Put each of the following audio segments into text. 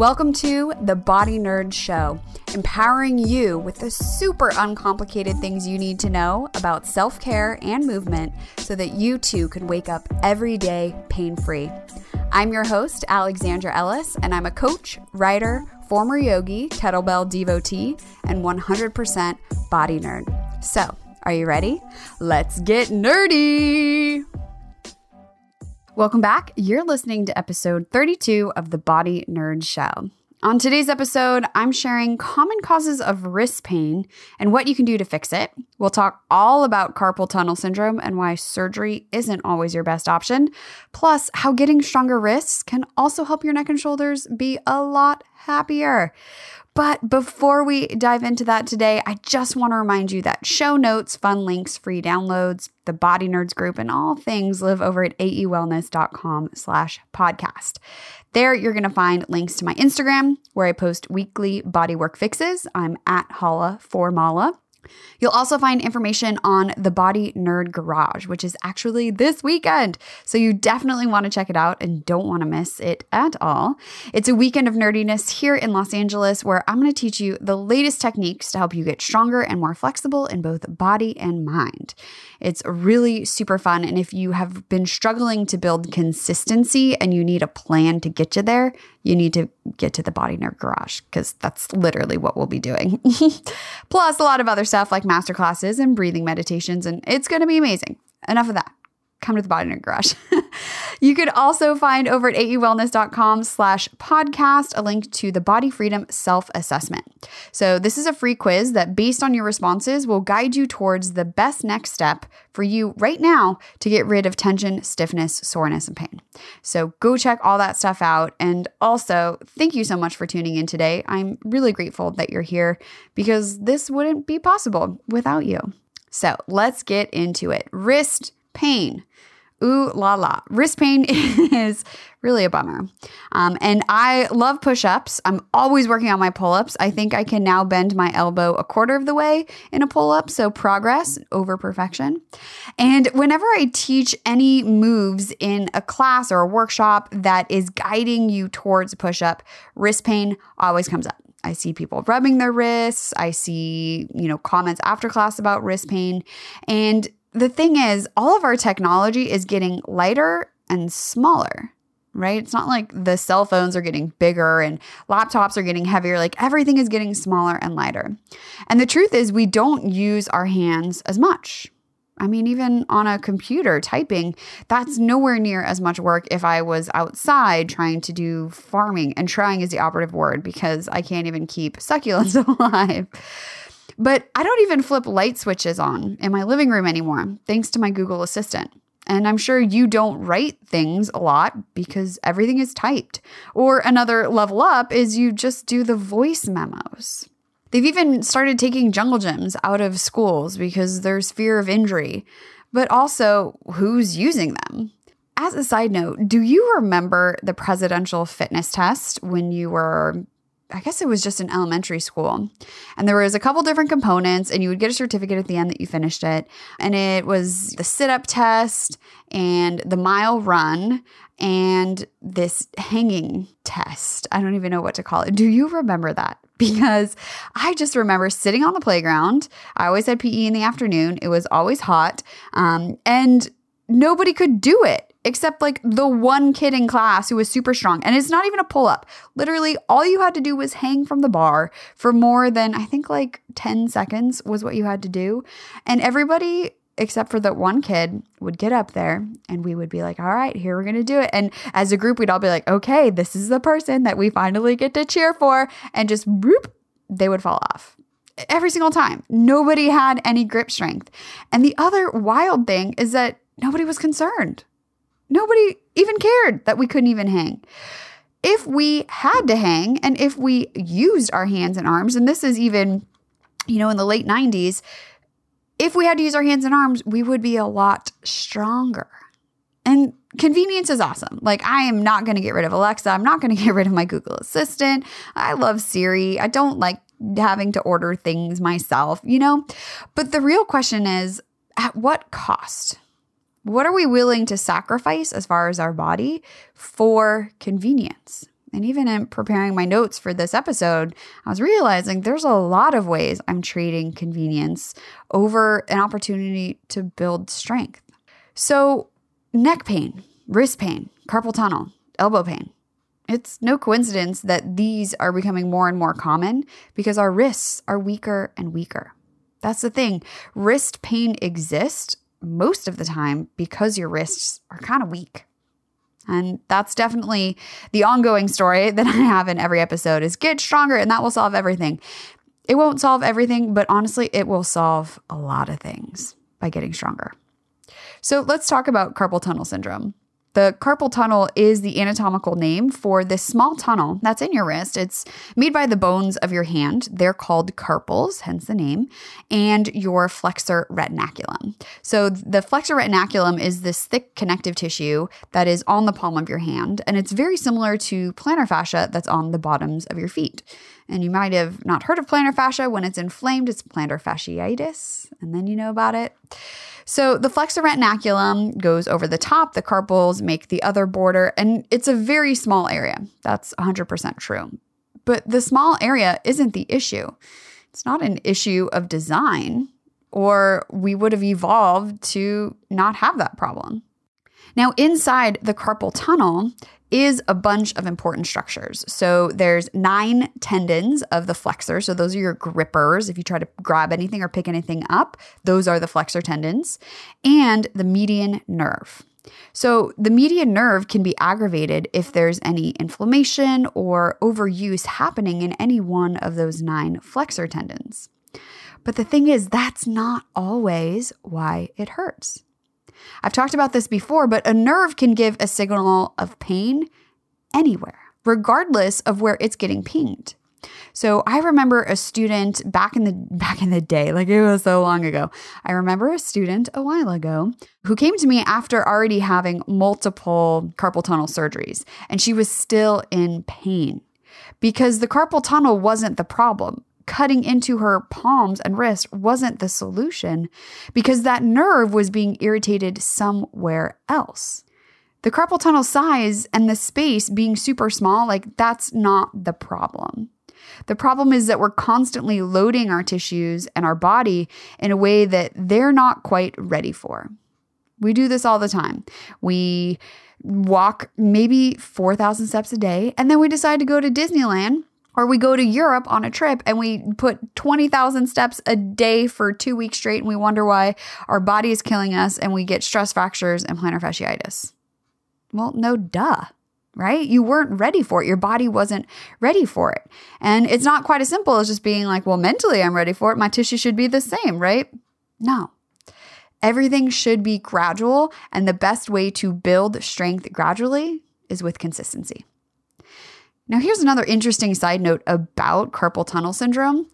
Welcome to the Body Nerd Show, empowering you with the super uncomplicated things you need to know about self care and movement so that you too can wake up every day pain free. I'm your host, Alexandra Ellis, and I'm a coach, writer, former yogi, kettlebell devotee, and 100% body nerd. So, are you ready? Let's get nerdy! Welcome back. You're listening to episode 32 of the Body Nerd Show. On today's episode, I'm sharing common causes of wrist pain and what you can do to fix it. We'll talk all about carpal tunnel syndrome and why surgery isn't always your best option, plus, how getting stronger wrists can also help your neck and shoulders be a lot happier. But before we dive into that today, I just want to remind you that show notes, fun links, free downloads, the Body Nerds group, and all things live over at aewellness.com slash podcast. There, you're going to find links to my Instagram, where I post weekly bodywork fixes. I'm at Holla for Mala. You'll also find information on the Body Nerd Garage, which is actually this weekend. So you definitely want to check it out and don't want to miss it at all. It's a weekend of nerdiness here in Los Angeles where I'm going to teach you the latest techniques to help you get stronger and more flexible in both body and mind. It's really super fun. And if you have been struggling to build consistency and you need a plan to get you there, you need to get to the Body Nerd Garage because that's literally what we'll be doing. Plus, a lot of other stuff like masterclasses and breathing meditations, and it's going to be amazing. Enough of that come to the Body Nerd Garage. you could also find over at aewellness.com slash podcast a link to the Body Freedom Self-Assessment. So this is a free quiz that based on your responses will guide you towards the best next step for you right now to get rid of tension, stiffness, soreness, and pain. So go check all that stuff out. And also, thank you so much for tuning in today. I'm really grateful that you're here because this wouldn't be possible without you. So let's get into it. Wrist pain. Ooh la la. Wrist pain is really a bummer. Um, and I love push ups. I'm always working on my pull ups. I think I can now bend my elbow a quarter of the way in a pull up. So progress over perfection. And whenever I teach any moves in a class or a workshop that is guiding you towards push up, wrist pain always comes up. I see people rubbing their wrists. I see, you know, comments after class about wrist pain. And the thing is, all of our technology is getting lighter and smaller, right? It's not like the cell phones are getting bigger and laptops are getting heavier. Like everything is getting smaller and lighter. And the truth is, we don't use our hands as much. I mean, even on a computer typing, that's nowhere near as much work if I was outside trying to do farming. And trying is the operative word because I can't even keep succulents alive. But I don't even flip light switches on in my living room anymore, thanks to my Google Assistant. And I'm sure you don't write things a lot because everything is typed. Or another level up is you just do the voice memos. They've even started taking jungle gyms out of schools because there's fear of injury, but also who's using them? As a side note, do you remember the presidential fitness test when you were I guess it was just in elementary school. And there was a couple different components and you would get a certificate at the end that you finished it. And it was the sit-up test and the mile run and this hanging test. I don't even know what to call it. Do you remember that? Because I just remember sitting on the playground. I always had PE in the afternoon. It was always hot. Um, and nobody could do it except like the one kid in class who was super strong. And it's not even a pull up. Literally, all you had to do was hang from the bar for more than, I think, like 10 seconds was what you had to do. And everybody, except for that one kid, would get up there and we would be like, all right, here we're going to do it. And as a group, we'd all be like, okay, this is the person that we finally get to cheer for. And just whoop, they would fall off every single time. Nobody had any grip strength. And the other wild thing is that nobody was concerned. Nobody even cared that we couldn't even hang. If we had to hang and if we used our hands and arms, and this is even, you know, in the late 90s, if we had to use our hands and arms, we would be a lot stronger. And convenience is awesome. Like, I am not going to get rid of Alexa. I'm not going to get rid of my Google Assistant. I love Siri. I don't like having to order things myself, you know? But the real question is at what cost? What are we willing to sacrifice as far as our body for convenience? And even in preparing my notes for this episode, I was realizing there's a lot of ways I'm trading convenience over an opportunity to build strength. So, neck pain, wrist pain, carpal tunnel, elbow pain. It's no coincidence that these are becoming more and more common because our wrists are weaker and weaker. That's the thing. Wrist pain exists most of the time because your wrists are kind of weak. And that's definitely the ongoing story that I have in every episode is get stronger and that will solve everything. It won't solve everything, but honestly, it will solve a lot of things by getting stronger. So let's talk about carpal tunnel syndrome. The carpal tunnel is the anatomical name for this small tunnel that's in your wrist. It's made by the bones of your hand. They're called carpals, hence the name, and your flexor retinaculum. So, the flexor retinaculum is this thick connective tissue that is on the palm of your hand, and it's very similar to plantar fascia that's on the bottoms of your feet. And you might have not heard of plantar fascia. When it's inflamed, it's plantar fasciitis, and then you know about it. So the flexor retinaculum goes over the top, the carpals make the other border, and it's a very small area. That's 100% true. But the small area isn't the issue. It's not an issue of design, or we would have evolved to not have that problem. Now, inside the carpal tunnel is a bunch of important structures. So there's nine tendons of the flexor. So those are your grippers. If you try to grab anything or pick anything up, those are the flexor tendons, and the median nerve. So, the median nerve can be aggravated if there's any inflammation or overuse happening in any one of those nine flexor tendons. But the thing is, that's not always why it hurts. I've talked about this before, but a nerve can give a signal of pain anywhere, regardless of where it's getting pinged. So I remember a student back in the back in the day, like it was so long ago. I remember a student a while ago who came to me after already having multiple carpal tunnel surgeries and she was still in pain because the carpal tunnel wasn't the problem cutting into her palms and wrist wasn't the solution because that nerve was being irritated somewhere else. The carpal tunnel size and the space being super small, like that's not the problem. The problem is that we're constantly loading our tissues and our body in a way that they're not quite ready for. We do this all the time. We walk maybe 4,000 steps a day, and then we decide to go to Disneyland or we go to Europe on a trip and we put 20,000 steps a day for two weeks straight and we wonder why our body is killing us and we get stress fractures and plantar fasciitis. Well, no, duh, right? You weren't ready for it. Your body wasn't ready for it. And it's not quite as simple as just being like, well, mentally I'm ready for it. My tissue should be the same, right? No. Everything should be gradual. And the best way to build strength gradually is with consistency. Now, here's another interesting side note about carpal tunnel syndrome.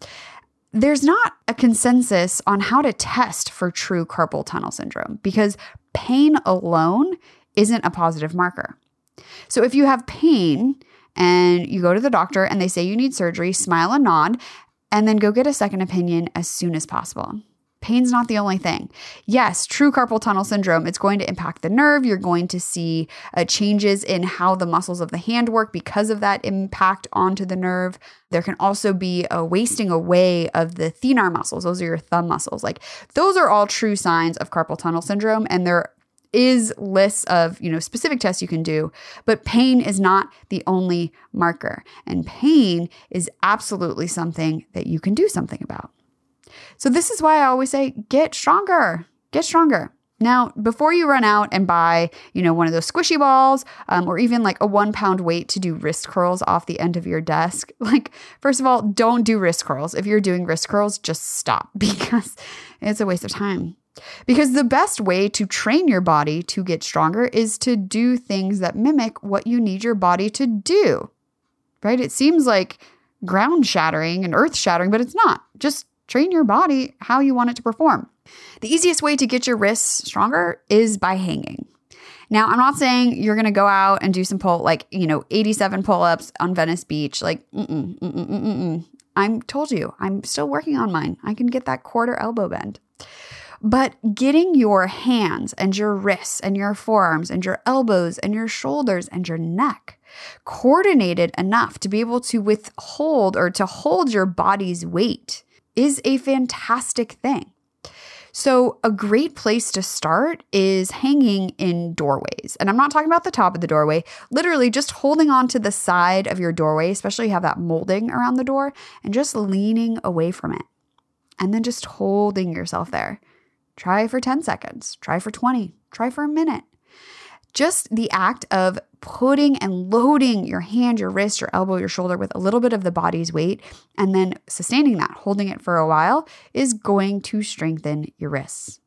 There's not a consensus on how to test for true carpal tunnel syndrome because pain alone isn't a positive marker. So, if you have pain and you go to the doctor and they say you need surgery, smile and nod, and then go get a second opinion as soon as possible. Pain's not the only thing. Yes, true carpal tunnel syndrome, it's going to impact the nerve. You're going to see uh, changes in how the muscles of the hand work because of that impact onto the nerve. There can also be a wasting away of the thenar muscles. Those are your thumb muscles. Like those are all true signs of carpal tunnel syndrome and there is lists of, you know, specific tests you can do, but pain is not the only marker. And pain is absolutely something that you can do something about. So this is why I always say get stronger, get stronger. Now, before you run out and buy, you know, one of those squishy balls, um, or even like a one pound weight to do wrist curls off the end of your desk, like first of all, don't do wrist curls. If you're doing wrist curls, just stop because it's a waste of time. Because the best way to train your body to get stronger is to do things that mimic what you need your body to do. Right? It seems like ground shattering and earth shattering, but it's not. Just train your body how you want it to perform. The easiest way to get your wrists stronger is by hanging. Now, I'm not saying you're going to go out and do some pull, like, you know, 87 pull ups on Venice Beach. Like, mm-mm, mm-mm, mm-mm. I'm told you, I'm still working on mine. I can get that quarter elbow bend. But getting your hands and your wrists and your forearms and your elbows and your shoulders and your neck coordinated enough to be able to withhold or to hold your body's weight is a fantastic thing. So, a great place to start is hanging in doorways. And I'm not talking about the top of the doorway, literally just holding on to the side of your doorway, especially you have that molding around the door, and just leaning away from it. And then just holding yourself there. Try for 10 seconds, try for 20, try for a minute. Just the act of putting and loading your hand, your wrist, your elbow, your shoulder with a little bit of the body's weight, and then sustaining that, holding it for a while, is going to strengthen your wrists.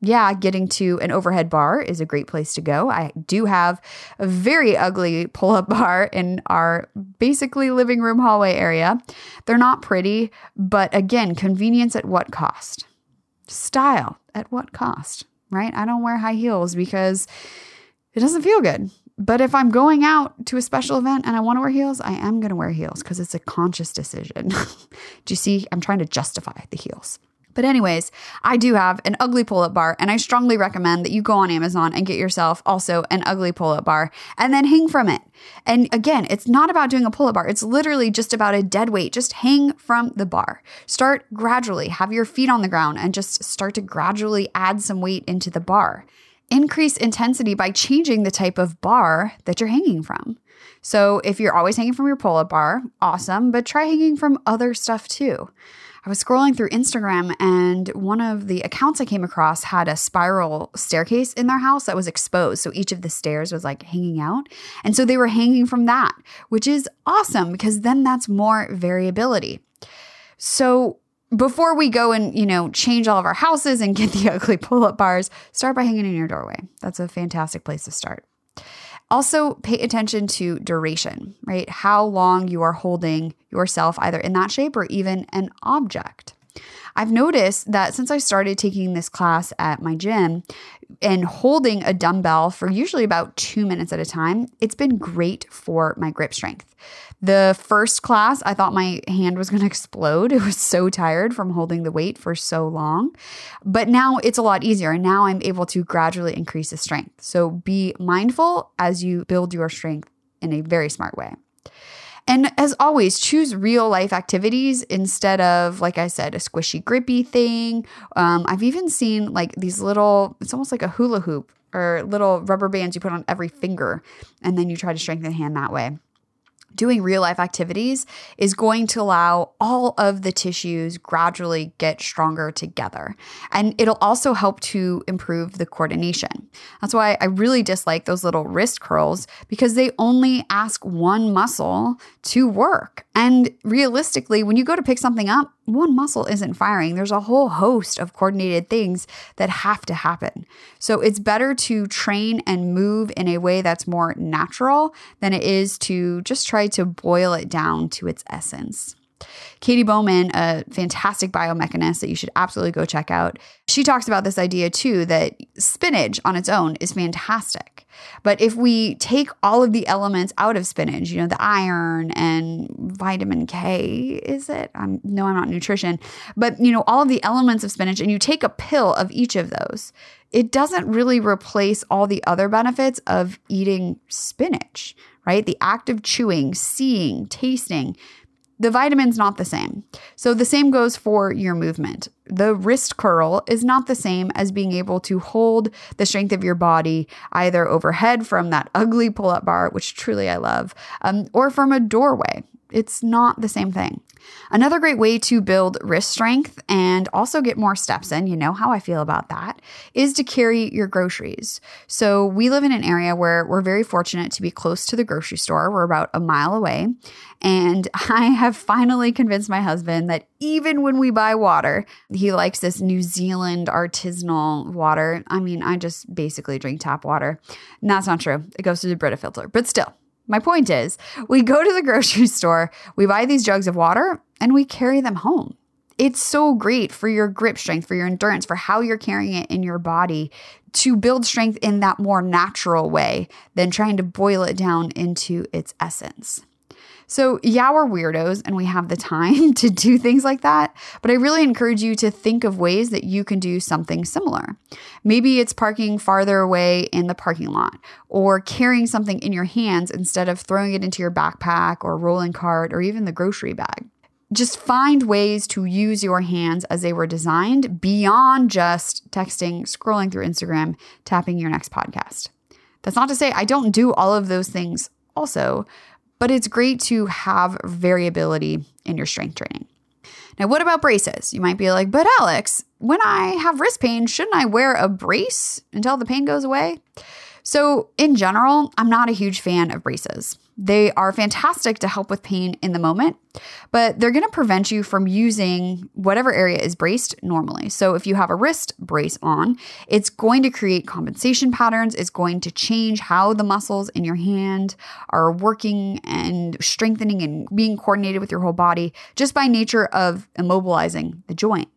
Yeah, getting to an overhead bar is a great place to go. I do have a very ugly pull up bar in our basically living room hallway area. They're not pretty, but again, convenience at what cost? Style at what cost, right? I don't wear high heels because it doesn't feel good. But if I'm going out to a special event and I want to wear heels, I am going to wear heels because it's a conscious decision. do you see? I'm trying to justify the heels. But, anyways, I do have an ugly pull up bar, and I strongly recommend that you go on Amazon and get yourself also an ugly pull up bar and then hang from it. And again, it's not about doing a pull up bar, it's literally just about a dead weight. Just hang from the bar. Start gradually, have your feet on the ground, and just start to gradually add some weight into the bar increase intensity by changing the type of bar that you're hanging from. So if you're always hanging from your pull up bar, awesome, but try hanging from other stuff too. I was scrolling through Instagram and one of the accounts I came across had a spiral staircase in their house that was exposed. So each of the stairs was like hanging out. And so they were hanging from that, which is awesome because then that's more variability. So before we go and you know change all of our houses and get the ugly pull-up bars start by hanging in your doorway. That's a fantastic place to start. Also pay attention to duration right? How long you are holding yourself either in that shape or even an object I've noticed that since I started taking this class at my gym and holding a dumbbell for usually about two minutes at a time, it's been great for my grip strength. The first class, I thought my hand was going to explode. It was so tired from holding the weight for so long. But now it's a lot easier. And now I'm able to gradually increase the strength. So be mindful as you build your strength in a very smart way. And as always, choose real life activities instead of, like I said, a squishy, grippy thing. Um, I've even seen like these little, it's almost like a hula hoop or little rubber bands you put on every finger, and then you try to strengthen the hand that way doing real life activities is going to allow all of the tissues gradually get stronger together. And it'll also help to improve the coordination. That's why I really dislike those little wrist curls because they only ask one muscle to work. And realistically, when you go to pick something up, one muscle isn't firing. There's a whole host of coordinated things that have to happen. So it's better to train and move in a way that's more natural than it is to just try to boil it down to its essence. Katy Bowman, a fantastic biomechanist that you should absolutely go check out, she talks about this idea too that spinach on its own is fantastic. But if we take all of the elements out of spinach, you know, the iron and vitamin K, is it? I'm no, I'm not nutrition, but you know, all of the elements of spinach, and you take a pill of each of those, it doesn't really replace all the other benefits of eating spinach, right? The act of chewing, seeing, tasting, the vitamin's not the same. So the same goes for your movement. The wrist curl is not the same as being able to hold the strength of your body either overhead from that ugly pull up bar, which truly I love, um, or from a doorway. It's not the same thing. Another great way to build wrist strength and also get more steps in, you know how I feel about that, is to carry your groceries. So, we live in an area where we're very fortunate to be close to the grocery store. We're about a mile away. And I have finally convinced my husband that even when we buy water, he likes this New Zealand artisanal water. I mean, I just basically drink tap water. And that's not true. It goes through the Brita filter, but still, my point is, we go to the grocery store, we buy these jugs of water, and we carry them home. It's so great for your grip strength, for your endurance, for how you're carrying it in your body to build strength in that more natural way than trying to boil it down into its essence. So, yeah, we're weirdos and we have the time to do things like that, but I really encourage you to think of ways that you can do something similar. Maybe it's parking farther away in the parking lot or carrying something in your hands instead of throwing it into your backpack or rolling cart or even the grocery bag. Just find ways to use your hands as they were designed beyond just texting, scrolling through Instagram, tapping your next podcast. That's not to say I don't do all of those things also, but it's great to have variability in your strength training. Now, what about braces? You might be like, but Alex, when I have wrist pain, shouldn't I wear a brace until the pain goes away? So, in general, I'm not a huge fan of braces. They are fantastic to help with pain in the moment, but they're going to prevent you from using whatever area is braced normally. So, if you have a wrist brace on, it's going to create compensation patterns. It's going to change how the muscles in your hand are working and strengthening and being coordinated with your whole body just by nature of immobilizing the joint.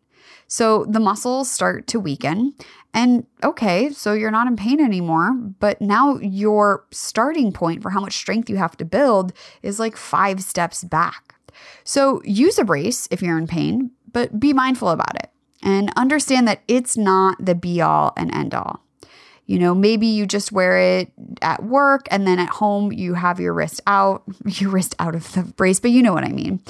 So the muscles start to weaken. And okay, so you're not in pain anymore, but now your starting point for how much strength you have to build is like five steps back. So use a brace if you're in pain, but be mindful about it and understand that it's not the be all and end all. You know, maybe you just wear it at work and then at home you have your wrist out, your wrist out of the brace, but you know what I mean.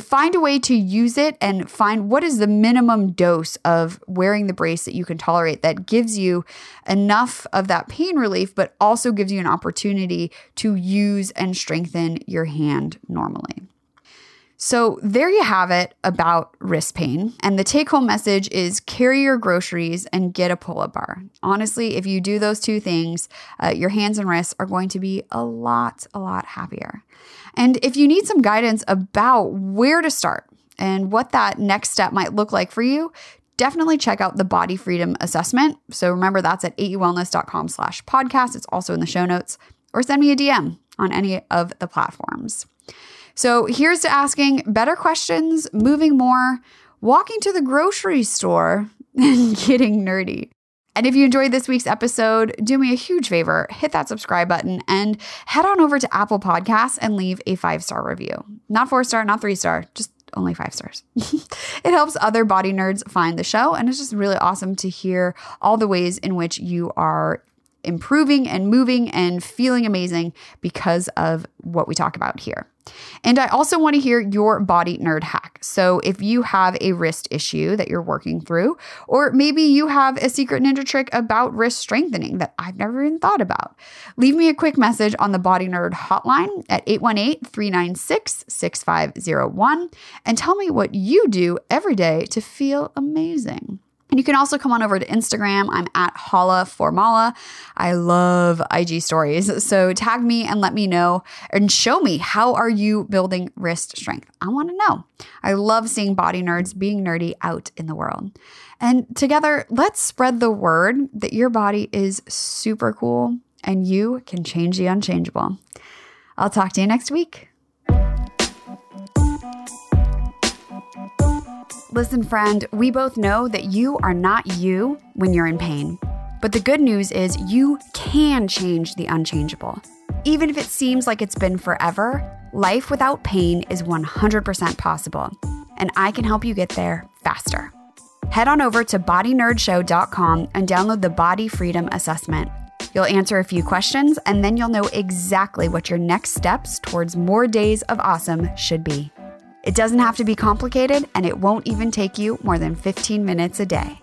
Find a way to use it and find what is the minimum dose of wearing the brace that you can tolerate that gives you enough of that pain relief, but also gives you an opportunity to use and strengthen your hand normally. So, there you have it about wrist pain. And the take home message is carry your groceries and get a pull up bar. Honestly, if you do those two things, uh, your hands and wrists are going to be a lot, a lot happier. And if you need some guidance about where to start and what that next step might look like for you, definitely check out the body freedom assessment. So remember that's at aewellness.com slash podcast. It's also in the show notes or send me a DM on any of the platforms. So here's to asking better questions, moving more, walking to the grocery store, and getting nerdy. And if you enjoyed this week's episode, do me a huge favor hit that subscribe button and head on over to Apple Podcasts and leave a five star review. Not four star, not three star, just only five stars. it helps other body nerds find the show, and it's just really awesome to hear all the ways in which you are improving and moving and feeling amazing because of what we talk about here. And I also want to hear your body nerd hack. So, if you have a wrist issue that you're working through, or maybe you have a secret ninja trick about wrist strengthening that I've never even thought about, leave me a quick message on the Body Nerd hotline at 818 396 6501 and tell me what you do every day to feel amazing. And you can also come on over to Instagram. I'm at Holla Formala. I love IG stories. So tag me and let me know and show me how are you building wrist strength. I want to know. I love seeing body nerds being nerdy out in the world. And together, let's spread the word that your body is super cool and you can change the unchangeable. I'll talk to you next week. Listen, friend, we both know that you are not you when you're in pain. But the good news is you can change the unchangeable. Even if it seems like it's been forever, life without pain is 100% possible. And I can help you get there faster. Head on over to bodynerdshow.com and download the Body Freedom Assessment. You'll answer a few questions, and then you'll know exactly what your next steps towards more days of awesome should be. It doesn't have to be complicated, and it won't even take you more than 15 minutes a day.